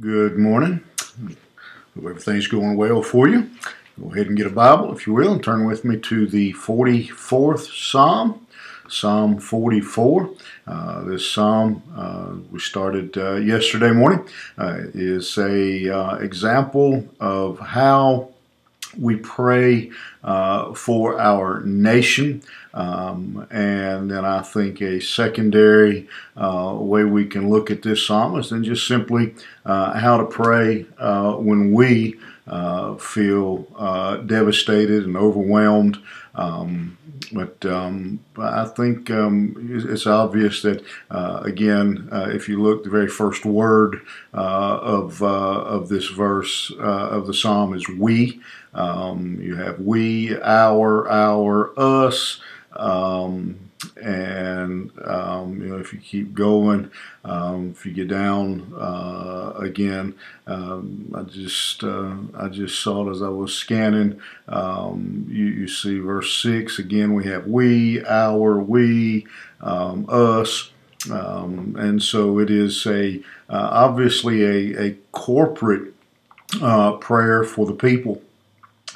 Good morning. Hope everything's going well for you. Go ahead and get a Bible, if you will, and turn with me to the 44th Psalm. Psalm 44. Uh, this psalm uh, we started uh, yesterday morning uh, is a uh, example of how we pray uh, for our nation. Um, and then I think a secondary uh, way we can look at this psalm is then just simply uh, how to pray uh, when we uh, feel uh, devastated and overwhelmed. Um, but um, I think um, it's obvious that, uh, again, uh, if you look, the very first word uh, of, of this verse of the psalm is we. Um, you have we, our, our, us. Um, and um, you know if you keep going, um, if you get down uh, again, I just uh, I just saw it as I was scanning. You, you, see verse six again. We have we, our, we, um, us. Um, and so it is a uh, obviously a, a corporate uh, prayer for the people.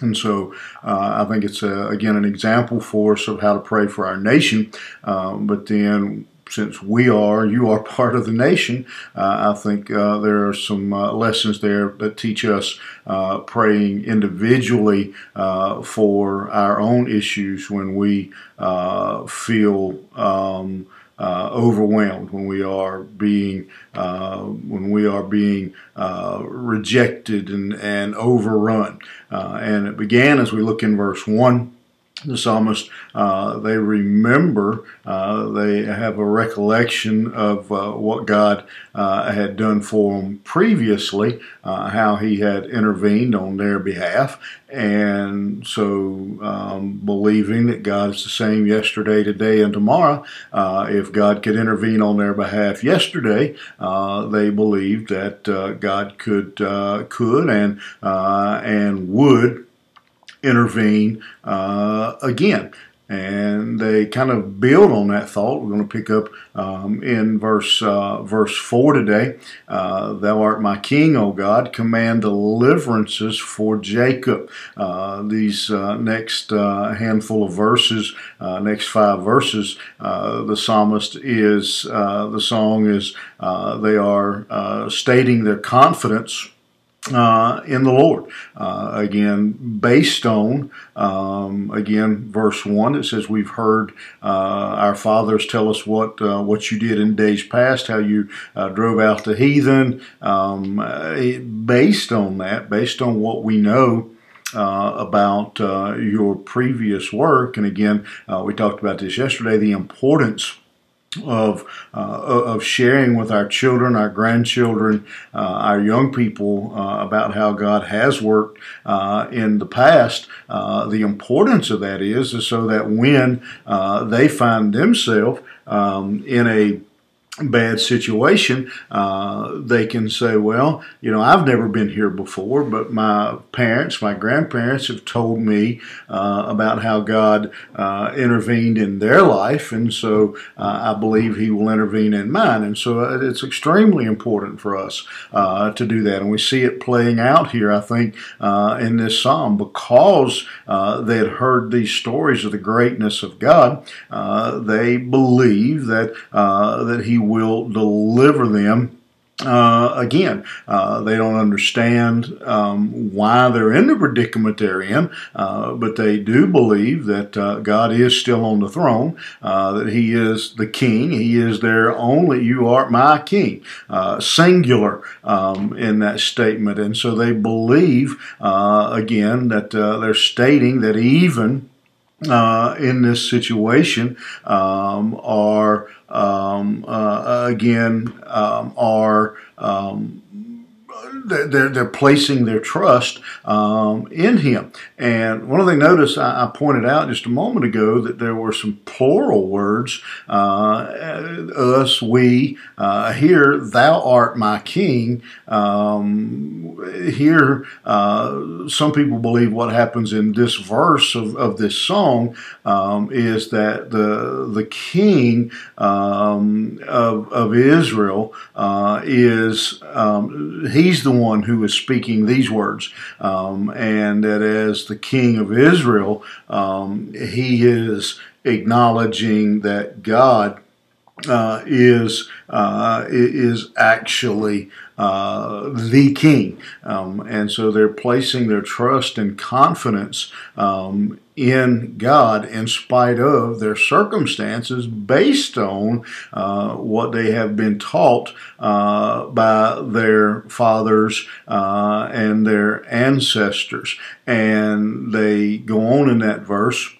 And so uh, I think it's, a, again, an example for us of how to pray for our nation. Um, but then since we are, you are part of the nation, uh, I think uh, there are some uh, lessons there that teach us uh, praying individually uh, for our own issues when we uh, feel. Um, uh, overwhelmed, when we are being uh, when we are being uh, rejected and, and overrun. And it began as we look in verse one the psalmist, uh, they remember, uh, they have a recollection of uh, what God uh, had done for them previously, uh, how He had intervened on their behalf, and so um, believing that God is the same yesterday, today, and tomorrow. Uh, if God could intervene on their behalf yesterday, they believed that God could could and and would intervene uh, again. And they kind of build on that thought. We're going to pick up um, in verse uh, verse four today. Uh, Thou art my King, O God. Command deliverances for Jacob. Uh, these uh, next uh, handful of verses, next five verses, the psalmist is the song is they are stating their confidence uh, in the Lord. Uh, again, based on, um, again, verse 1, it says, We've heard uh, our fathers tell us what uh, what you did in days past, how you uh, drove out the heathen. Um, based on that, based on what we know. Uh, about uh, your previous work. And again, uh, we talked about this yesterday the importance of uh, of sharing with our children, our grandchildren, uh, our young people uh, about how God has worked uh, in the past. Uh, the importance of that is, is so that when uh, they find themselves um, in a bad situation, uh, they can say, well, you know, I've never been here before, but my parents, my grandparents have told me uh, about how God uh, intervened in their life, and so uh, I believe He will intervene in mine. And so uh, it's extremely important for us uh, to do that. And we see it playing out here, I think, in this psalm because they had heard these stories of the greatness of God. they believe that that He will deliver them uh, again, uh, they don't understand um, why they're in the predicament they're in, uh, but they do believe that uh, God is still on the throne, uh, that He is the King. He is their only, you are my King, uh, singular um, in that statement. And so they believe, again, that they're stating that even uh, in this situation um, are um, uh, again um, are um, they're, they're placing their trust um, in Him. And one of the notice I, I, pointed out just a moment ago that there were some plural words uh, us, we, uh, here, thou art my king. Um, here, uh, some people believe what happens in this verse of, of this song um, is that the, the king um, of, of Israel uh, is, um, he's the one who is speaking these words. Um, and that as the king of Israel, um, he is acknowledging that God uh, is uh, is actually uh, the king, um, and so they're placing their trust and confidence um, in God in spite of their circumstances, based on uh, what they have been taught uh, by their fathers uh, and their ancestors, and they go on in that verse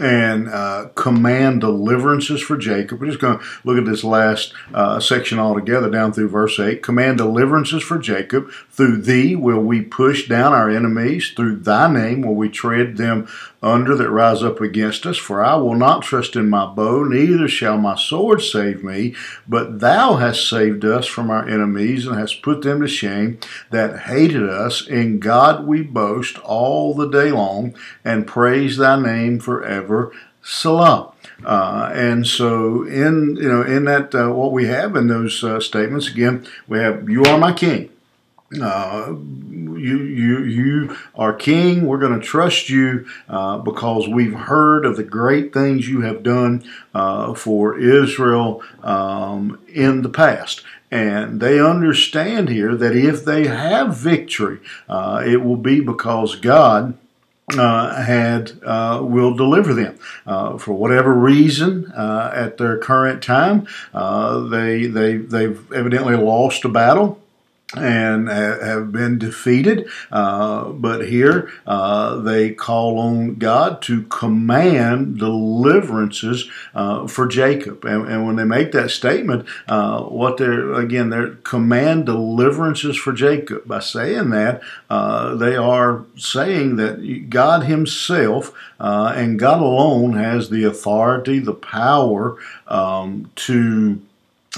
and uh, command deliverances for Jacob. We're just going to look at this last uh, section altogether down through verse 8. Command deliverances for Jacob. Through thee will we push down our enemies. Through thy name will we tread them under that rise up against us. For I will not trust in my bow, neither shall my sword save me. But thou hast saved us from our enemies and hast put them to shame that hated us. In God we boast all the day long and praise thy name forever. Selah. Uh, and so, in you know, in that uh, what we have in those uh, statements, again, we have "You are my King." Uh, you, you, you are king. We're going to trust you uh, because we've heard of the great things you have done uh, for Israel um, in the past. And they understand here that if they have victory, uh, it will be because God. Uh, had uh, will deliver them uh, for whatever reason uh, at their current time. they they they've evidently lost a battle and have been defeated. Uh, but here uh, they call on God to command deliverances uh, for Jacob. And, and, when they make that statement, uh, what they're, again, they're command deliverances for Jacob. By saying that, uh, they are saying that God Himself uh, and God alone has the authority, the power um, to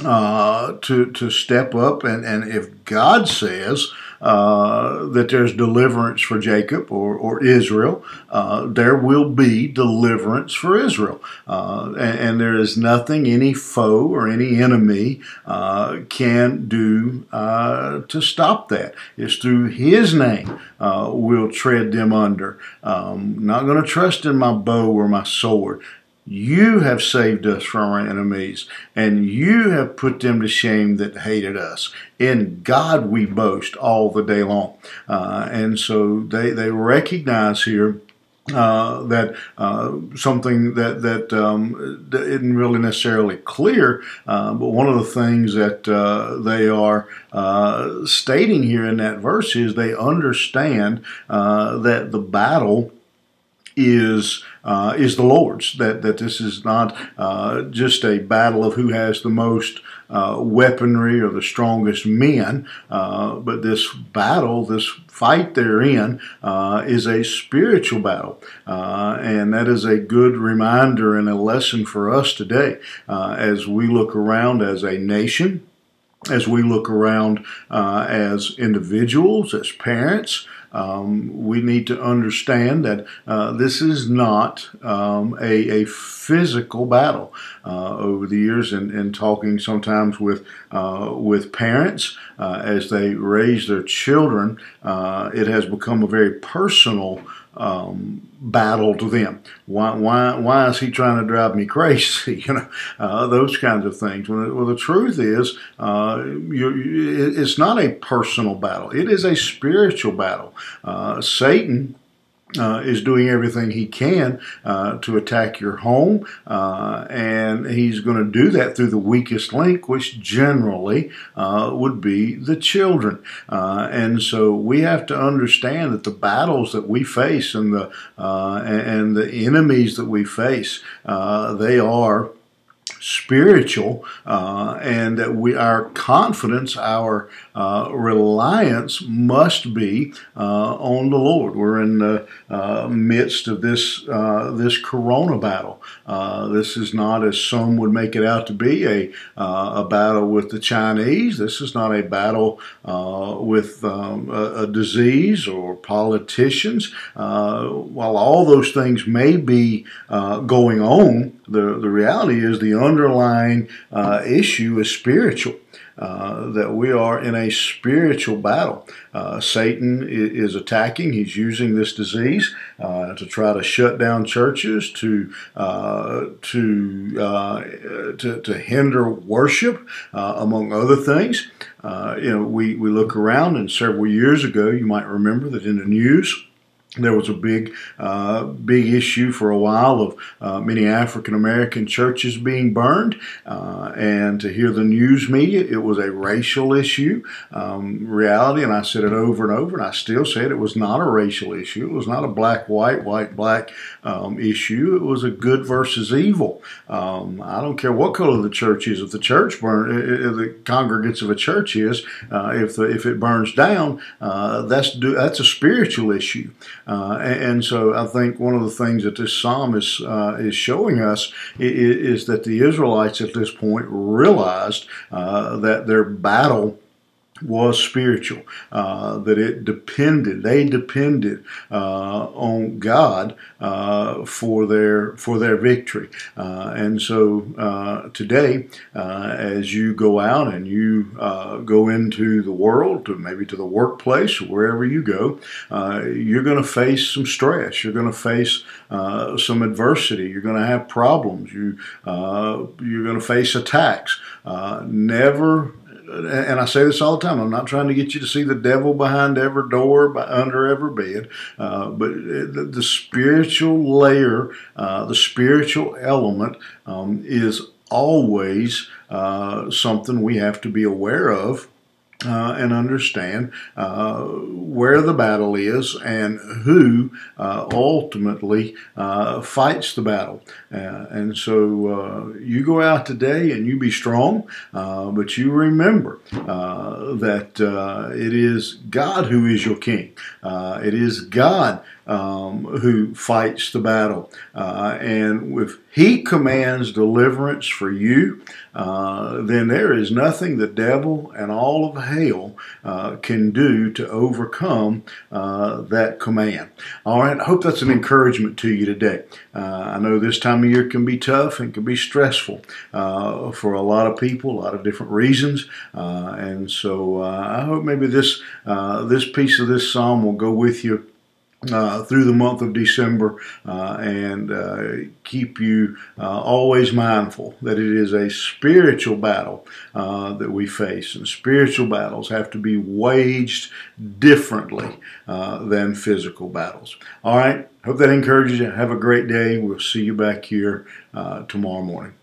uh, to to step up and and if God says uh, that there's deliverance for Jacob or, or Israel, uh, there will be deliverance for Israel. Uh, and, and, there is nothing any foe or any enemy uh, can do uh, to stop that. It's through His name we'll tread them under. Um, not going to trust in my bow or my sword. You have saved us from our enemies, and you have put them to shame that hated us. In God we boast all the day long. Uh, and so they, they recognize here uh, that uh, something that that um, isn't really necessarily clear, uh, but one of the things that uh, they are uh, stating here in that verse is they understand uh, that the battle is uh, is the Lord's. That that this is not uh, just a battle of who has the most uh, weaponry or the strongest men, uh, but this battle, this fight they're in, uh, is a spiritual battle, uh, and that is a good reminder and a lesson for us today as we look around as a nation as we look around uh, as individuals, as parents, um, we need to understand that uh, this is not um, a, a, physical battle. Uh, over the years, and, and talking sometimes with uh, with parents uh, as they raise their children, uh, it has become a very personal um, battle to them. Why, why, why is he trying to drive me crazy? you know, uh, those kinds of things. Well, the truth is, uh, you, it's not a personal battle. It is a spiritual battle. Uh, Satan uh, is doing everything he can uh, to attack your home, uh, and he's going to do that through the weakest link, which generally uh, would be the children. Uh, and so we have to understand that the battles that we face and the uh, and the enemies that we face, they are spiritual, uh, and that we our confidence, our uh, reliance must be uh, on the Lord. We're in the uh, midst of this uh, this Corona battle. Uh, this is not, as some would make it out to be, a a battle with the Chinese. This is not a battle with um, a, a, disease or politicians. while all those things may be going on, the the reality is the underlying issue is spiritual. Uh, that we are in a spiritual battle. Uh, Satan is attacking. He's using this disease uh, to try to shut down churches, to uh, to, uh, to, to hinder worship, among other things. you know, we, we look around, and several years ago, you might remember that in the news there was a big, uh, big issue for a while of uh, many African American churches being burned, uh, and to hear the news media, it was a racial issue. Um, reality, and I said it over and over, and I still say it, was not a racial issue. It was not a black, white, white, black um, issue. It was a good versus evil. Um, I don't care what color the church is. If the church burn, if the congregants of a church is, uh, if the, if it burns down, uh, that's that's a spiritual issue. Uh, and, so I think one of the things that this psalm is, uh, is showing us is, is, that the Israelites at this point realized uh, that their battle was spiritual, uh, that it depended, they depended uh, on God uh, for their for their victory. Uh, and so uh, today, uh, as you go out and you go into the world, to maybe to the workplace, or wherever you go, you're going to face some stress. You're going to face some adversity. You're going to have problems. You you're going to face attacks. never and I say this all the time. I'm not trying to get you to see the devil behind every door, by, under every bed, uh, but the, the, spiritual layer, uh, the spiritual element, um, is always uh, something we have to be aware of uh, and understand uh, where the battle is and who uh, ultimately uh, fights the battle. Uh, and so uh, you go out today and you be strong, but you remember that it is God who is your king. it is God um, who fights the battle. Uh, and if he commands deliverance for you, uh, then there is nothing the devil and all of hell uh, can do to overcome uh, that command. All right, I hope that's an encouragement to you today. Uh, I know this time of year can be tough and can be stressful uh, for a lot of people, a lot of different reasons. and so I hope maybe this, this piece of this psalm will go with you uh, through the month of December uh, and uh, keep you uh, always mindful that it is a spiritual battle uh, that we face. And spiritual battles have to be waged differently than physical battles. All right, hope that encourages you. Have a great day. We'll see you back here tomorrow morning.